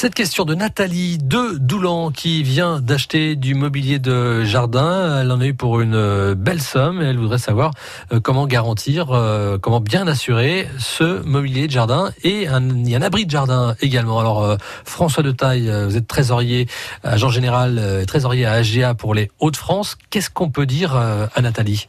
Cette question de Nathalie de Doulan qui vient d'acheter du mobilier de jardin. Elle en a eu pour une euh, belle somme et elle voudrait savoir euh, comment garantir, euh, comment bien assurer ce mobilier de jardin et un, abri de jardin également. Alors François de Taille, vous êtes trésorier, agent général, trésorier à AGA pour les Hauts-de-France. Qu'est-ce qu'on peut dire à Nathalie?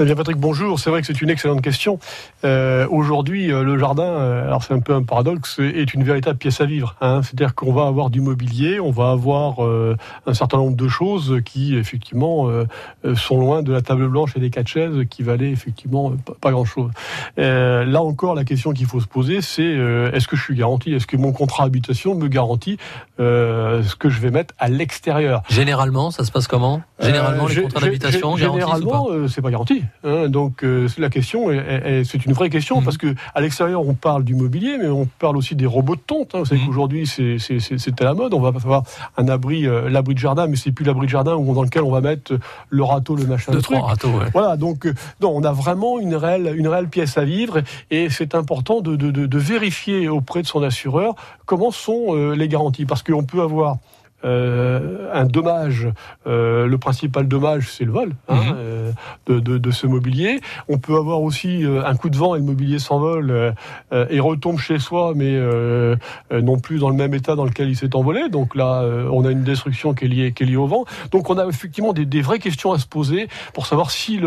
Eh bien Patrick, bonjour. C'est vrai que c'est une excellente question. Euh, Aujourd'hui, euh, le jardin, euh, alors c'est un peu un paradoxe, est une véritable pièce à vivre. Hein. C'est-à-dire qu'on va avoir du mobilier, on va avoir euh, un certain nombre de choses qui, effectivement, sont loin de la table blanche et des quatre chaises qui valaient effectivement pas grand-chose. là encore, la question qu'il faut se poser, c'est est-ce que je suis garanti? Est-ce que mon contrat habitation me garantit ce que je vais mettre à l'extérieur? Généralement, ça se passe comment? Généralement, les contrats d'habitation, généralement, c'est pas garanti. Hein, donc euh, la question, c'est une vraie question mhm. parce que à l'extérieur on parle du mobilier, mais on parle aussi des robots de tonte. Hein. Vous savez mhm. qu'aujourd'hui c'est à la mode. On va avoir un abri, euh, l'abri de jardin, mais c'est plus l'abri de jardin dans lequel on va mettre le râteau, le machin. De trois râteaux. Ouais. Voilà. Donc euh, non, on a vraiment une réelle, une réelle pièce à vivre et c'est important de, de, de, vérifier auprès de son assureur comment sont les garanties parce qu'on peut avoir euh, un dommage, euh, le principal dommage, c'est le vol hein, mhm. euh, de, de, de, ce mobilier. On peut avoir aussi un coup de vent et le mobilier s'envole et retombe chez soi, mais non plus dans le même état dans lequel il s'est envolé. Donc là, on a une destruction qui est liée, qui est liée au vent. Donc on a effectivement des, des vraies questions à se poser pour savoir si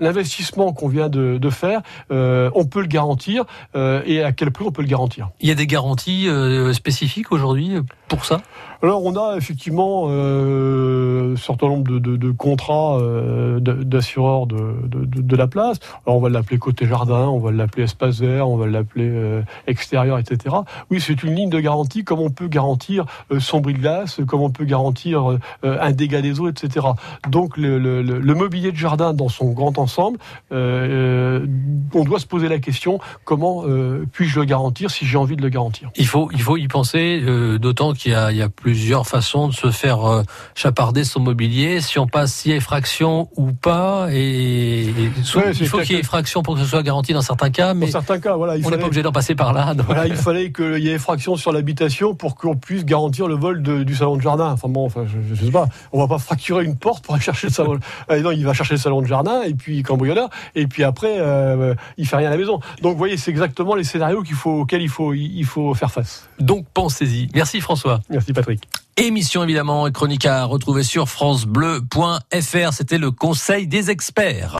l'investissement le, qu'on vient de, de faire, on peut le garantir et à quel prix on peut le garantir. Il y a des garanties spécifiques aujourd'hui pour ça? Alors on a effectivement euh, un certain nombre de, contrats euh, d'assureurs de, de, la place. Alors on va l'appeler côté jardin, on va l'appeler espace vert, on va l'appeler euh, extérieur, etc. Oui, c'est une ligne de garantie, comme on peut garantir euh, son bris de glace, comme on peut garantir un dégât des eaux, etc. Donc le, le, mobilier de jardin dans son grand ensemble, on doit se poser la question comment puis-je le garantir si j'ai envie de le garantir? Il faut, il faut y penser, d'autant qu'il y, y a plusieurs façons de se faire euh, chaparder son mobilier, si on passe si effraction ou pas. Et, il faut qu'il y ait effraction pour que ce soit garanti dans certains cas, mais dans certains cas, voilà, il on n'est pas obligé d'en passer par là. Voilà, il fallait qu'il y ait effraction sur l'habitation pour qu'on puisse garantir le vol du salon de jardin. Enfin bon, enfin, je, je, sais pas, on va pas fracturer une porte pour aller chercher le salon. Ah, non, il va chercher le salon de jardin et puis cambrioleur, et puis après euh, il fait rien à la maison. Donc vous voyez, c'est exactement les scénarios qu'il faut auxquels il faut il faut faire face. Donc pensez-y. Merci François. Merci Patrick. Émission évidemment et chronique à retrouver sur francebleu.fr. C'était le conseil des experts.